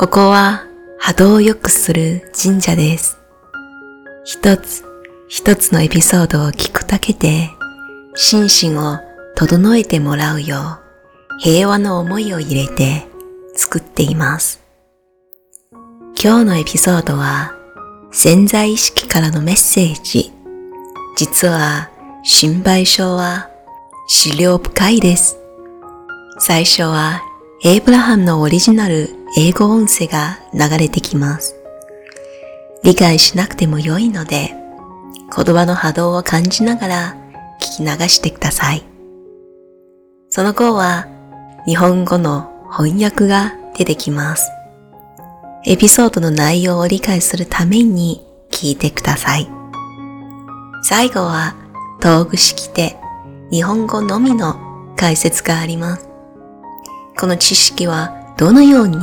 ここは波動を良くする神社です。一つ一つのエピソードを聞くだけで心身を整えてもらうよう平和の思いを入れて作っています。今日のエピソードは潜在意識からのメッセージ。実は心配性は資料深いです。最初はエイブラハムのオリジナル英語音声が流れてきます。理解しなくても良いので、言葉の波動を感じながら聞き流してください。その後は日本語の翻訳が出てきます。エピソードの内容を理解するために聞いてください。最後は道具式で日本語のみの解説があります。この知識はどのように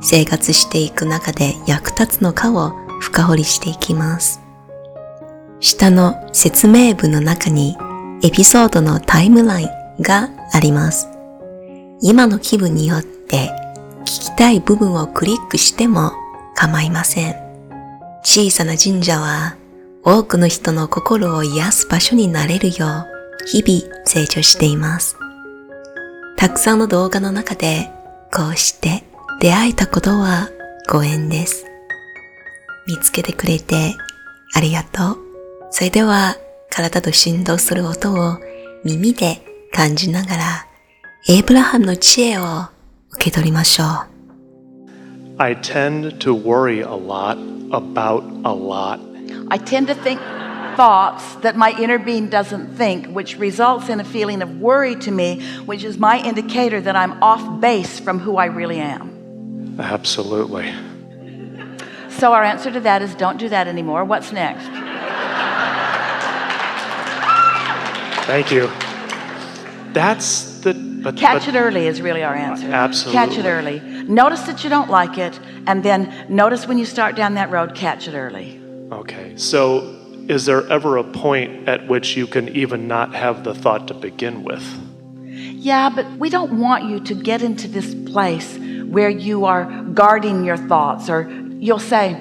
生活していく中で役立つのかを深掘りしていきます。下の説明文の中にエピソードのタイムラインがあります。今の気分によって聞きたい部分をクリックしても構いません。小さな神社は多くの人の心を癒す場所になれるよう日々成長しています。たくさんの動画の中でこうして出会えたことはご縁です。見つけてくれてありがとう。それでは体と振動する音を耳で感じながらエイブラハムの知恵を受け取りましょう。I tend to worry a lot about a lot. I tend to think thoughts that my inner being doesn't think, which results in a feeling of worry to me, which is my indicator that I'm off base from who I really am. Absolutely. So, our answer to that is don't do that anymore. What's next? Thank you. That's the but, Catch but it early is really our answer. Absolutely. Catch it early. Notice that you don't like it, and then notice when you start down that road, catch it early. Okay. So is there ever a point at which you can even not have the thought to begin with? Yeah, but we don't want you to get into this place where you are guarding your thoughts, or you'll say,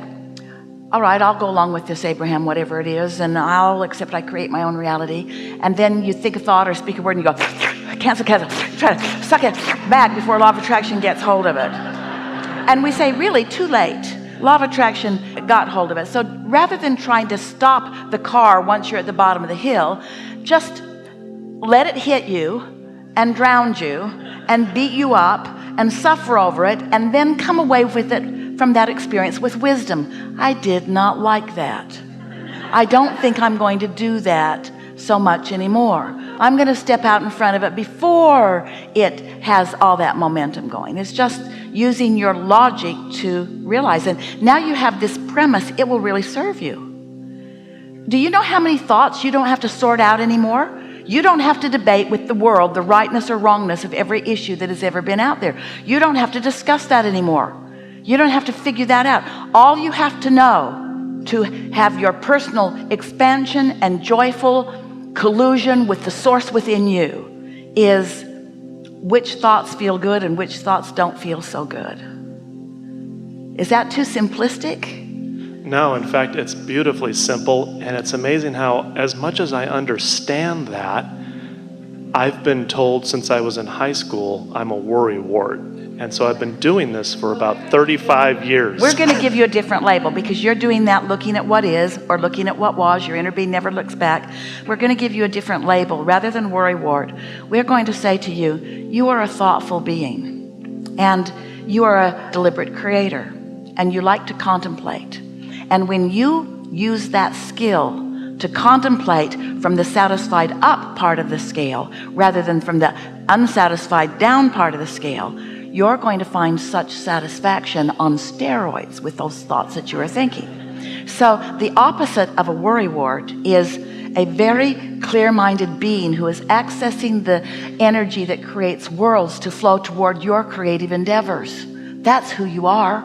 All right, I'll go along with this, Abraham, whatever it is, and I'll accept I create my own reality. And then you think a thought or speak a word and you go, Cancel, cancel, try to suck it back before law of attraction gets hold of it. And we say, Really, too late. Law of attraction got hold of it. So rather than trying to stop the car once you're at the bottom of the hill, just let it hit you and drown you and beat you up and suffer over it and then come away with it from that experience with wisdom. I did not like that. I don't think I'm going to do that so much anymore. I'm going to step out in front of it before it has all that momentum going. It's just using your logic to realize. And now you have this premise, it will really serve you. Do you know how many thoughts you don't have to sort out anymore? You don't have to debate with the world the rightness or wrongness of every issue that has ever been out there. You don't have to discuss that anymore. You don't have to figure that out. All you have to know to have your personal expansion and joyful collusion with the source within you is which thoughts feel good and which thoughts don't feel so good. Is that too simplistic? No, in fact, it's beautifully simple, and it's amazing how, as much as I understand that, I've been told since I was in high school I'm a worry wart. And so I've been doing this for about 35 years. We're going to give you a different label because you're doing that looking at what is or looking at what was. Your inner being never looks back. We're going to give you a different label rather than worry wart. We're going to say to you, you are a thoughtful being and you are a deliberate creator and you like to contemplate. And when you use that skill to contemplate from the satisfied up part of the scale rather than from the unsatisfied down part of the scale, you're going to find such satisfaction on steroids with those thoughts that you are thinking. So, the opposite of a worrywart is a very clear minded being who is accessing the energy that creates worlds to flow toward your creative endeavors. That's who you are.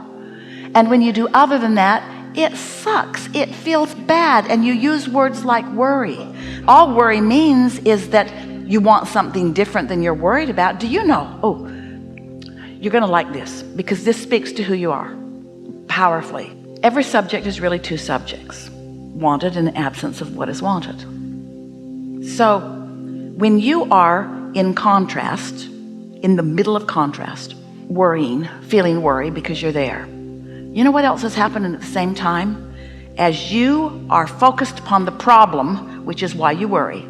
And when you do other than that, it sucks. It feels bad. And you use words like worry. All worry means is that you want something different than you're worried about. Do you know? Oh, You're going to like this because this speaks to who you are powerfully. Every subject is really two subjects wanted and absence of what is wanted. So, when you are in contrast, in the middle of contrast, worrying, feeling worry because you're there, you know what else is happening at the same time? As you are focused upon the problem, which is why you worry,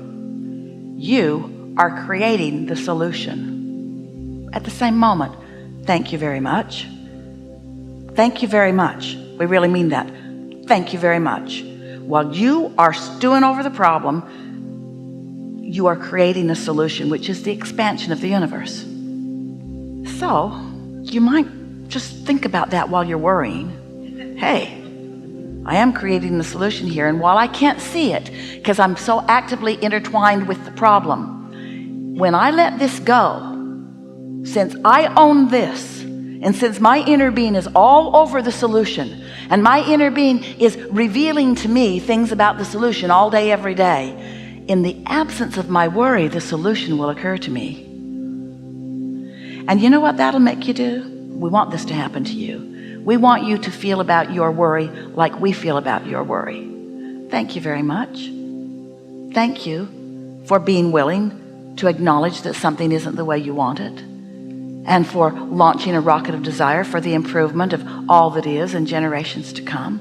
you are creating the solution. At the same moment, thank you very much. Thank you very much. We really mean that. Thank you very much. While you are stewing over the problem, you are creating a solution, which is the expansion of the universe. So, you might just think about that while you're worrying. Hey, I am creating the solution here, and while I can't see it, because I'm so actively intertwined with the problem, when I let this go, since I own this, and since my inner being is all over the solution, and my inner being is revealing to me things about the solution all day, every day, in the absence of my worry, the solution will occur to me. And you know what that'll make you do? We want this to happen to you. We want you to feel about your worry like we feel about your worry. Thank you very much. Thank you for being willing to acknowledge that something isn't the way you want it and for launching a rocket of desire for the improvement of all that is and generations to come.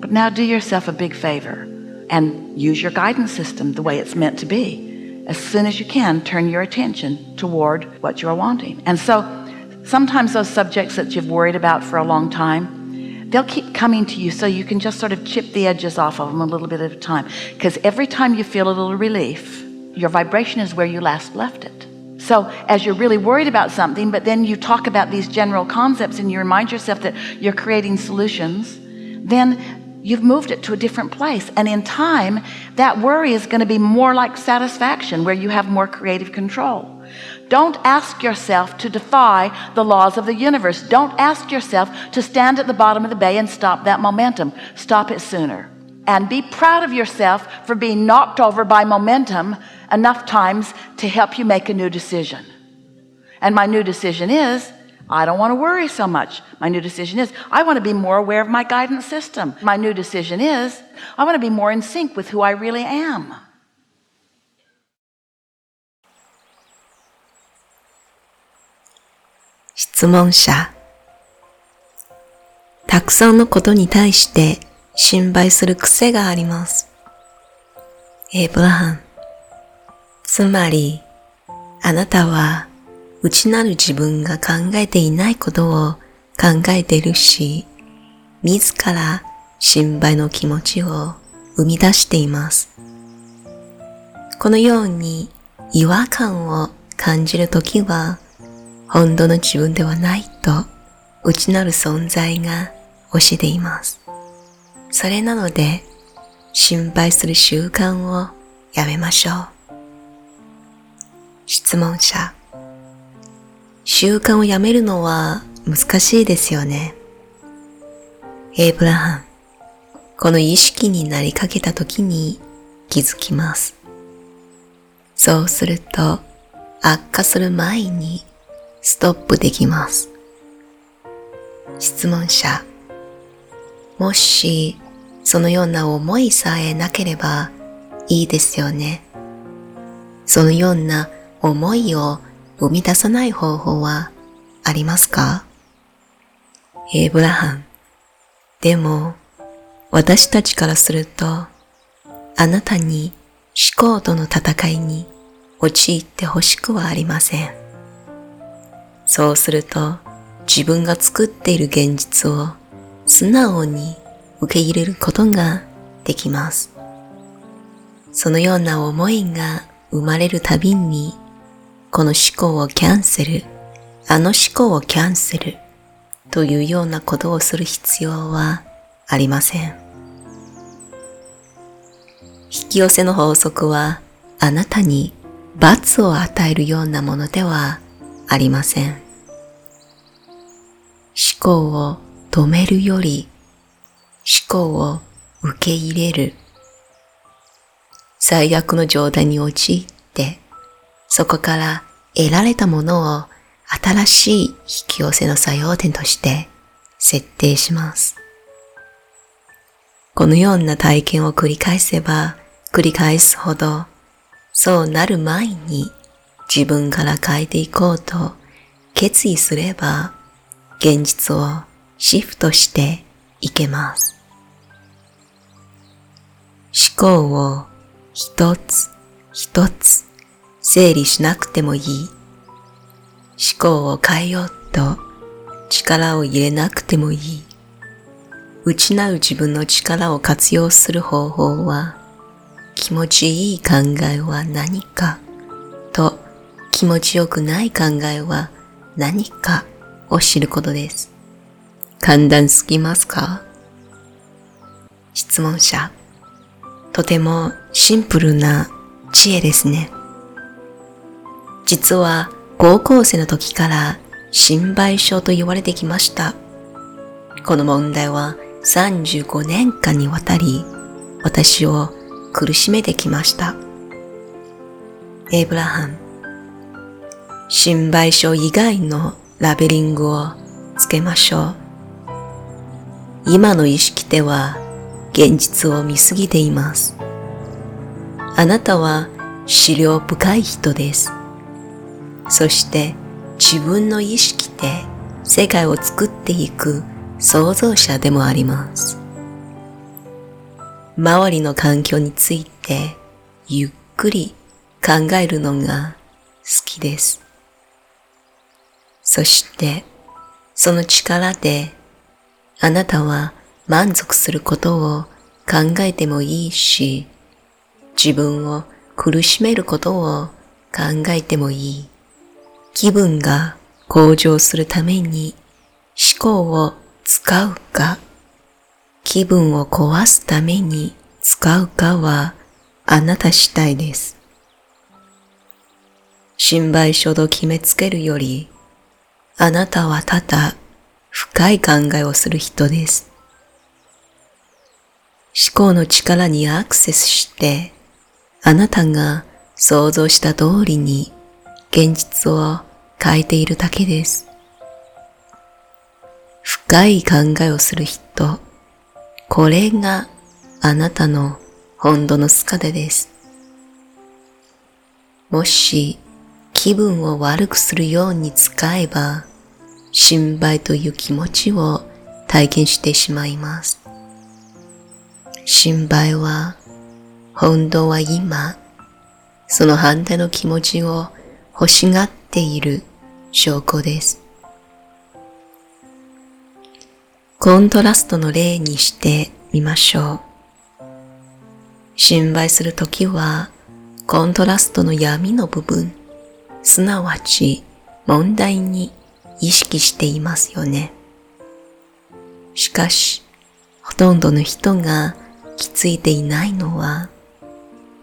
But now do yourself a big favor and use your guidance system the way it's meant to be. As soon as you can, turn your attention toward what you're wanting. And so sometimes those subjects that you've worried about for a long time, they'll keep coming to you so you can just sort of chip the edges off of them a little bit at a time. Because every time you feel a little relief, your vibration is where you last left it. So, as you're really worried about something, but then you talk about these general concepts and you remind yourself that you're creating solutions, then you've moved it to a different place. And in time, that worry is going to be more like satisfaction, where you have more creative control. Don't ask yourself to defy the laws of the universe. Don't ask yourself to stand at the bottom of the bay and stop that momentum. Stop it sooner. And be proud of yourself for being knocked over by momentum enough times to help you make a new decision. And my new decision is I don't want to worry so much. My new decision is I want to be more aware of my guidance system. My new decision is I want to be more in sync with who I really am. 質問者。たくさんのことに対して心配する癖があります。エイブラハン。 つまり、あなたは内なる自分が考えていないことを考えているし、自ら心配の気持ちを生み出しています。このように違和感を感じるときは、本当の自分ではないと内なる存在が教えています。それなので、心配する習慣をやめましょう。質問者。習慣をやめるのは難しいですよね。エイブラハン。この意識になりかけた時に気づきます。そうすると悪化する前にストップできます。質問者。もしそのような思いさえなければいいですよね。そのような思いを生み出さない方法はありますか？エイブラハン。でも、私たちからすると、あなたに思考との戦いに陥ってほしくはありません。そうすると、自分が作っている現実を素直に受け入れることができます。そのような思いが生まれるたびに、この思考をキャンセル、あの思考をキャンセルというようなことをする必要はありません。引き寄せの法則はあなたに罰を与えるようなものではありません。思考を止めるより思考を受け入れる。最悪の状態に陥って、そこから得られたものを新しい引き寄せの作用点として設定します。このような体験を繰り返せば繰り返すほど、そうなる前に自分から変えていこうと決意すれば、現実をシフトしていけます。思考を一つ一つ整理しなくてもいい。思考を変えようと力を入れなくてもいい。失う自分の力を活用する方法は、気持ちいい考えは何かと気持ちよくない考えは何かを知ることです。簡単すぎますか？質問者、とてもシンプルな知恵ですね。実は高校生の時から心配症と言われてきました。この問題は35年間にわたり私を苦しめてきました。エイブラハム、心配症以外のラベリングをつけましょう。今の意識では現実を見すぎています。あなたは資料深い人です。そして自分の意識で世界を作っていく創造者でもあります。周りの環境についてゆっくり考えるのが好きです。そしてその力であなたは満足することを考えてもいいし、自分を苦しめることを考えてもいい。気分が向上するために思考を使うか、気分を壊すために使うかはあなた次第です。心配症と決めつけるより、あなたはただ深い考えをする人です。思考の力にアクセスして、あなたが想像した通りに現実を変えているだけです。深い考えをする人、これがあなたの本当の姿です。もし気分を悪くするように使えば、心配という気持ちを体験してしまいます。心配は本当は今、その反対の気持ちを欲しがってている証拠です。コントラストの例にしてみましょう。心配するときは、コントラストの闇の部分、すなわち問題に意識していますよね。しかし、ほとんどの人が気づいていないのは、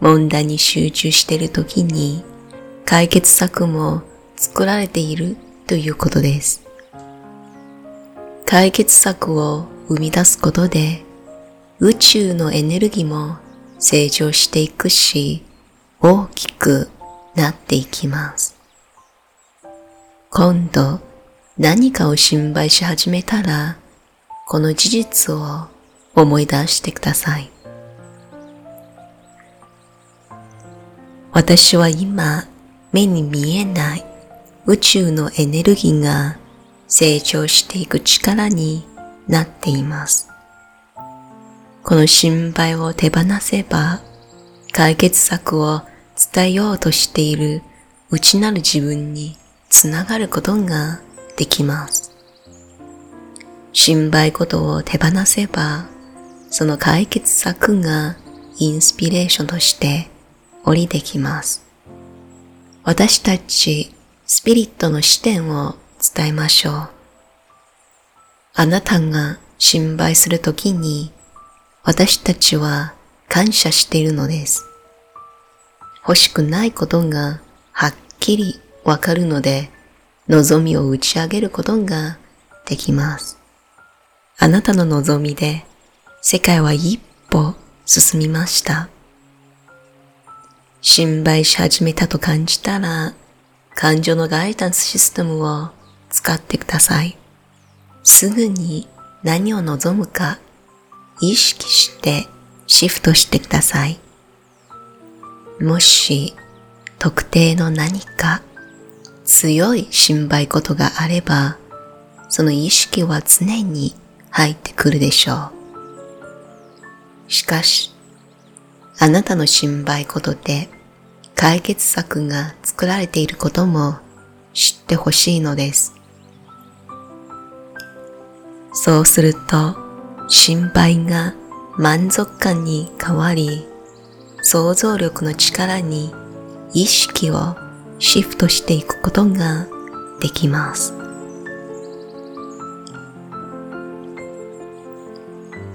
問題に集中しているときに解決策も作られているということです。解決策を生み出すことで宇宙のエネルギーも成長していくし大きくなっていきます。今度何かを心配し始めたらこの事実を思い出してください。私は今目に見えない宇宙のエネルギーが成長していく力になっています。この心配を手放せば解決策を伝えようとしている内なる自分につながることができます。心配事を手放せばその解決策がインスピレーションとして降りてきます。私たちスピリットの視点を伝えましょう。あなたが心配するときに私たちは感謝しているのです。欲しくないことがはっきりわかるので望みを打ち上げることができます。あなたの望みで世界は一歩進みました。心配し始めたと感じたら、感情のガイダンスシステムを使ってください。すぐに何を望むか意識してシフトしてください。もし特定の何か強い心配事があれば、その意識は常に入ってくるでしょう。しかし、あなたの心配事で解決策が作られていることも知ってほしいのです。そうすると、心配が満足感に変わり、想像力の力に意識をシフトしていくことができます。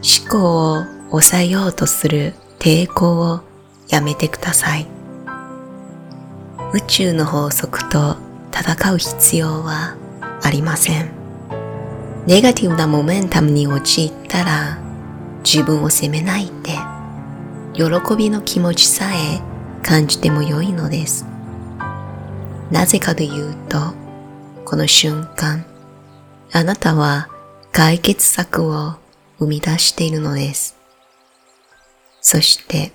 思考を抑えようとする抵抗をやめてください。宇宙の法則と戦う必要はありません。ネガティブなモメンタムに陥ったら自分を責めないで喜びの気持ちさえ感じても良いのです。なぜかというと、この瞬間、あなたは解決策を生み出しているのです。そして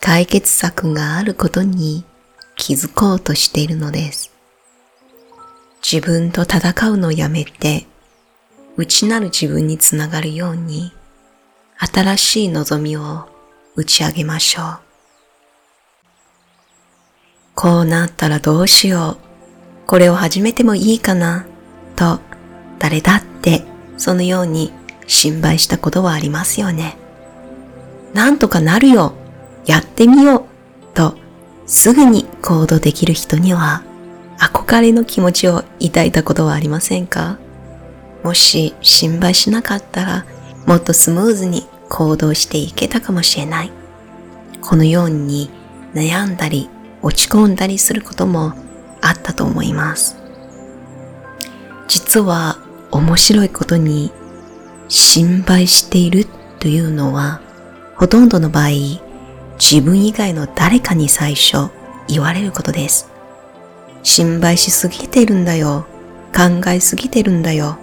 解決策があることに気づこうとしているのです。自分と戦うのをやめて内なる自分につながるように新しい望みを打ち上げましょう。こうなったらどうしよう。これを始めてもいいかな。と誰だってそのように心配したことはありますよね。なんとかなるよ。やってみよう。すぐに行動できる人には、憧れの気持ちを抱いたことはありませんか？もし心配しなかったら、もっとスムーズに行動していけたかもしれない。このように悩んだり落ち込んだりすることもあったと思います。実は面白いことに心配しているというのはほとんどの場合、自分以外の誰かに最初言われることです。心配しすぎてるんだよ、考えすぎてるんだよ、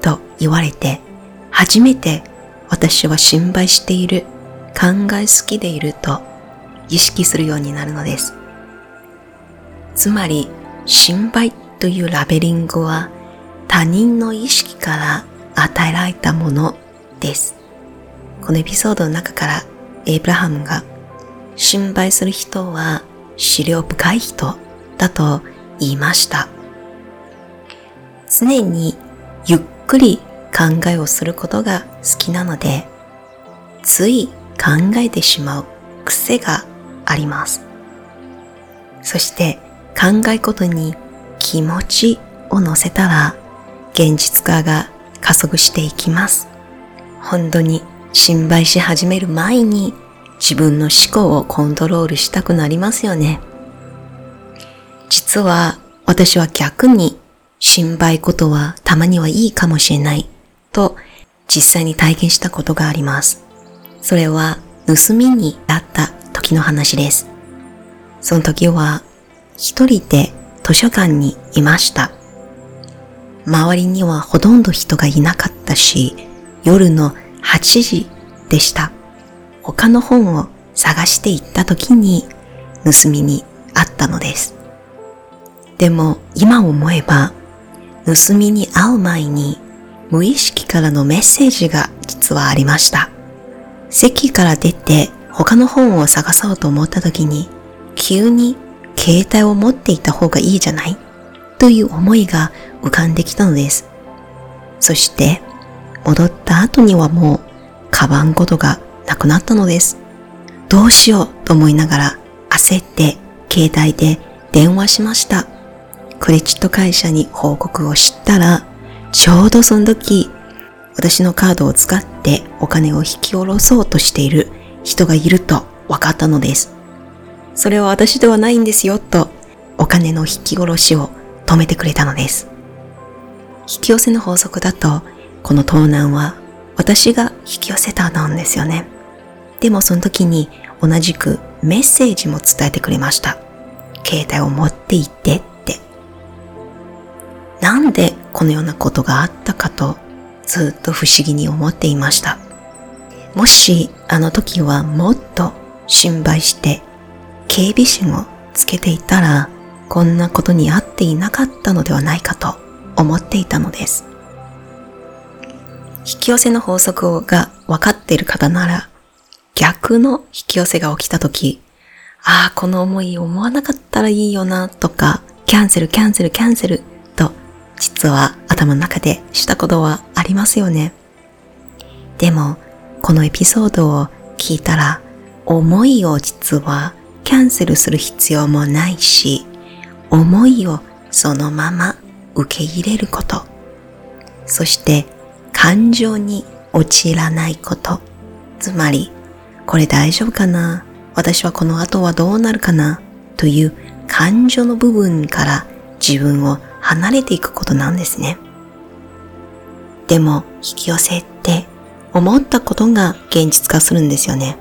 と言われて、初めて私は心配している、考えすぎていると意識するようになるのです。つまり、心配というラベリングは他人の意識から与えられたものです。このエピソードの中からエイブラハムが心配する人は資料深い人だと言いました。常にゆっくり考えをすることが好きなので、つい考えてしまう癖があります。そして考えことに気持ちを乗せたら現実化が加速していきます。本当に心配し始める前に自分の思考をコントロールしたくなりますよね。実は私は逆に心配ことはたまにはいいかもしれないと実際に体験したことがあります。それは盗みにあった時の話です。その時は一人で図書館にいました。周りにはほとんど人がいなかったし、夜の8時でした。他の本を探していった時に盗みにあったのです。でも今思えば盗みに会う前に無意識からのメッセージが実はありました。席から出て他の本を探そうと思った時に急に携帯を持っていた方がいいじゃない？という思いが浮かんできたのです。そして戻った後にはもうカバンごとがなくなったのです。どうしようと思いながら焦って携帯で電話しました。クレジット会社に報告をしたら、ちょうどその時、私のカードを使ってお金を引き下ろそうとしている人がいると分かったのです。それは私ではないんですよと、お金の引き下ろしを止めてくれたのです。引き寄せの法則だと、この盗難は私が引き寄せたなんですよね。でもその時に同じくメッセージも伝えてくれました。携帯を持って行ってってなんでこのようなことがあったかとずっと不思議に思っていました。もしあの時はもっと心配して警備心をつけていたらこんなことにあっていなかったのではないかと思っていたのです。引き寄せの法則が分かっている方なら逆の引き寄せが起きた時ああ、この思い思わなかったらいいよなとかキャンセルキャンセルキャンセルと実は頭の中でしたことはありますよね。でもこのエピソードを聞いたら思いを実はキャンセルする必要もないし思いをそのまま受け入れること。そして感情に陥らないこと。つまり、これ大丈夫かな？私はこの後はどうなるかな？という感情の部分から自分を離れていくことなんですね。でも引き寄せって思ったことが現実化するんですよね。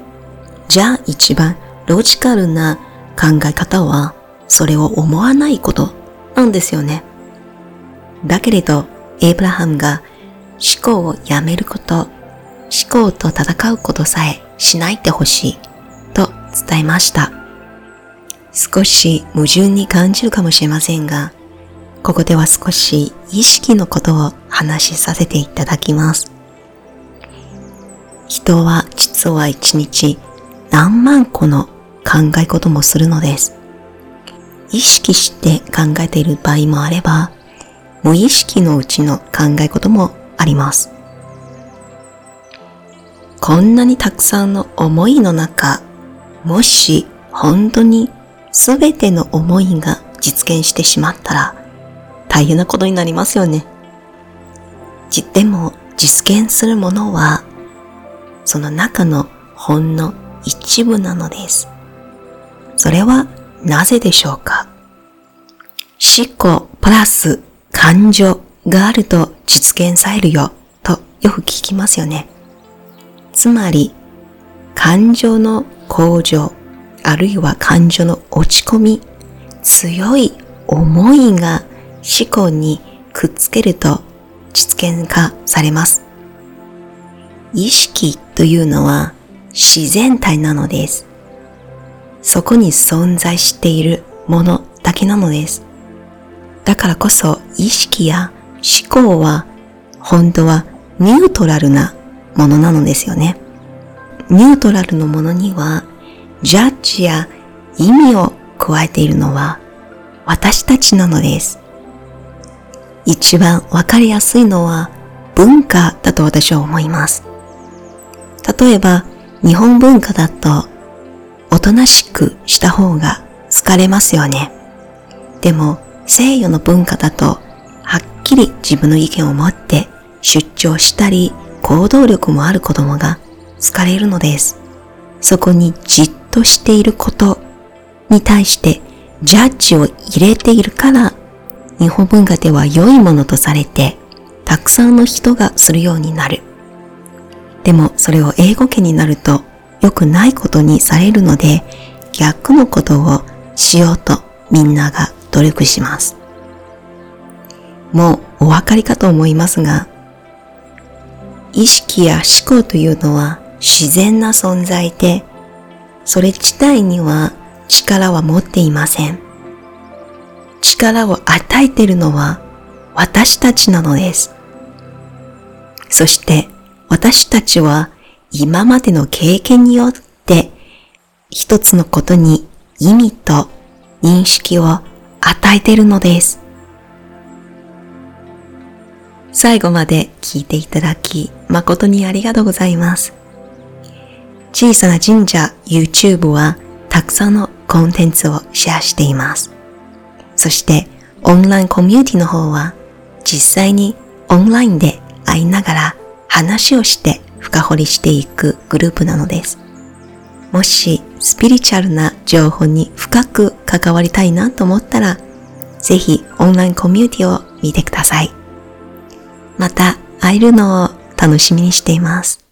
じゃあ一番ロジカルな考え方はそれを思わないことなんですよね。だけれど、エイブラハムが思考をやめること、思考と戦うことさえしないでほしいと伝えました。少し矛盾に感じるかもしれませんが、ここでは少し意識のことを話しさせていただきます。人は実は一日何万個の考え事もするのです。意識して考えている場合もあれば、無意識のうちの考え事もあります。こんなにたくさんの思いの中、もし本当に全ての思いが実現してしまったら大変なことになりますよね。でも実現するものはその中のほんの一部なのです。それはなぜでしょうか？思考プラス感情があると実現されるよとよく聞きますよね。つまり、感情の向上、あるいは感情の落ち込み、強い思いが思考にくっつけると実現化されます。意識というのは自然体なのです。そこに存在しているものだけなのです。だからこそ意識や思考は本当はニュートラルなものなのですよね。ニュートラルのものにはジャッジや意味を加えているのは私たちなのです。一番わかりやすいのは文化だと私は思います。例えば日本文化だとおとなしくした方が疲れますよね。でも西洋の文化だとはっきり自分の意見を持って出張したり行動力もある子供が疲れるのです。そこにじっとしていることに対してジャッジを入れているから日本文化では良いものとされてたくさんの人がするようになる。でもそれを英語圏になると良くないことにされるので逆のことをしようとみんなが努力します。もうお分かりかと思いますが、意識や思考というのは自然な存在で、それ自体には力は持っていません。力を与えているのは私たちなのです。そして私たちは今までの経験によって一つのことに意味と認識を与えているのです。最後まで聞いていただき誠にありがとうございます。小さな神社 YouTube はたくさんのコンテンツをシェアしています。そしてオンラインコミュニティの方は実際にオンラインで会いながら話をして深掘りしていくグループなのです。もしスピリチュアルな情報に深く関わりたいなと思ったら、ぜひオンラインコミュニティを見てください。また会えるのを楽しみにしています。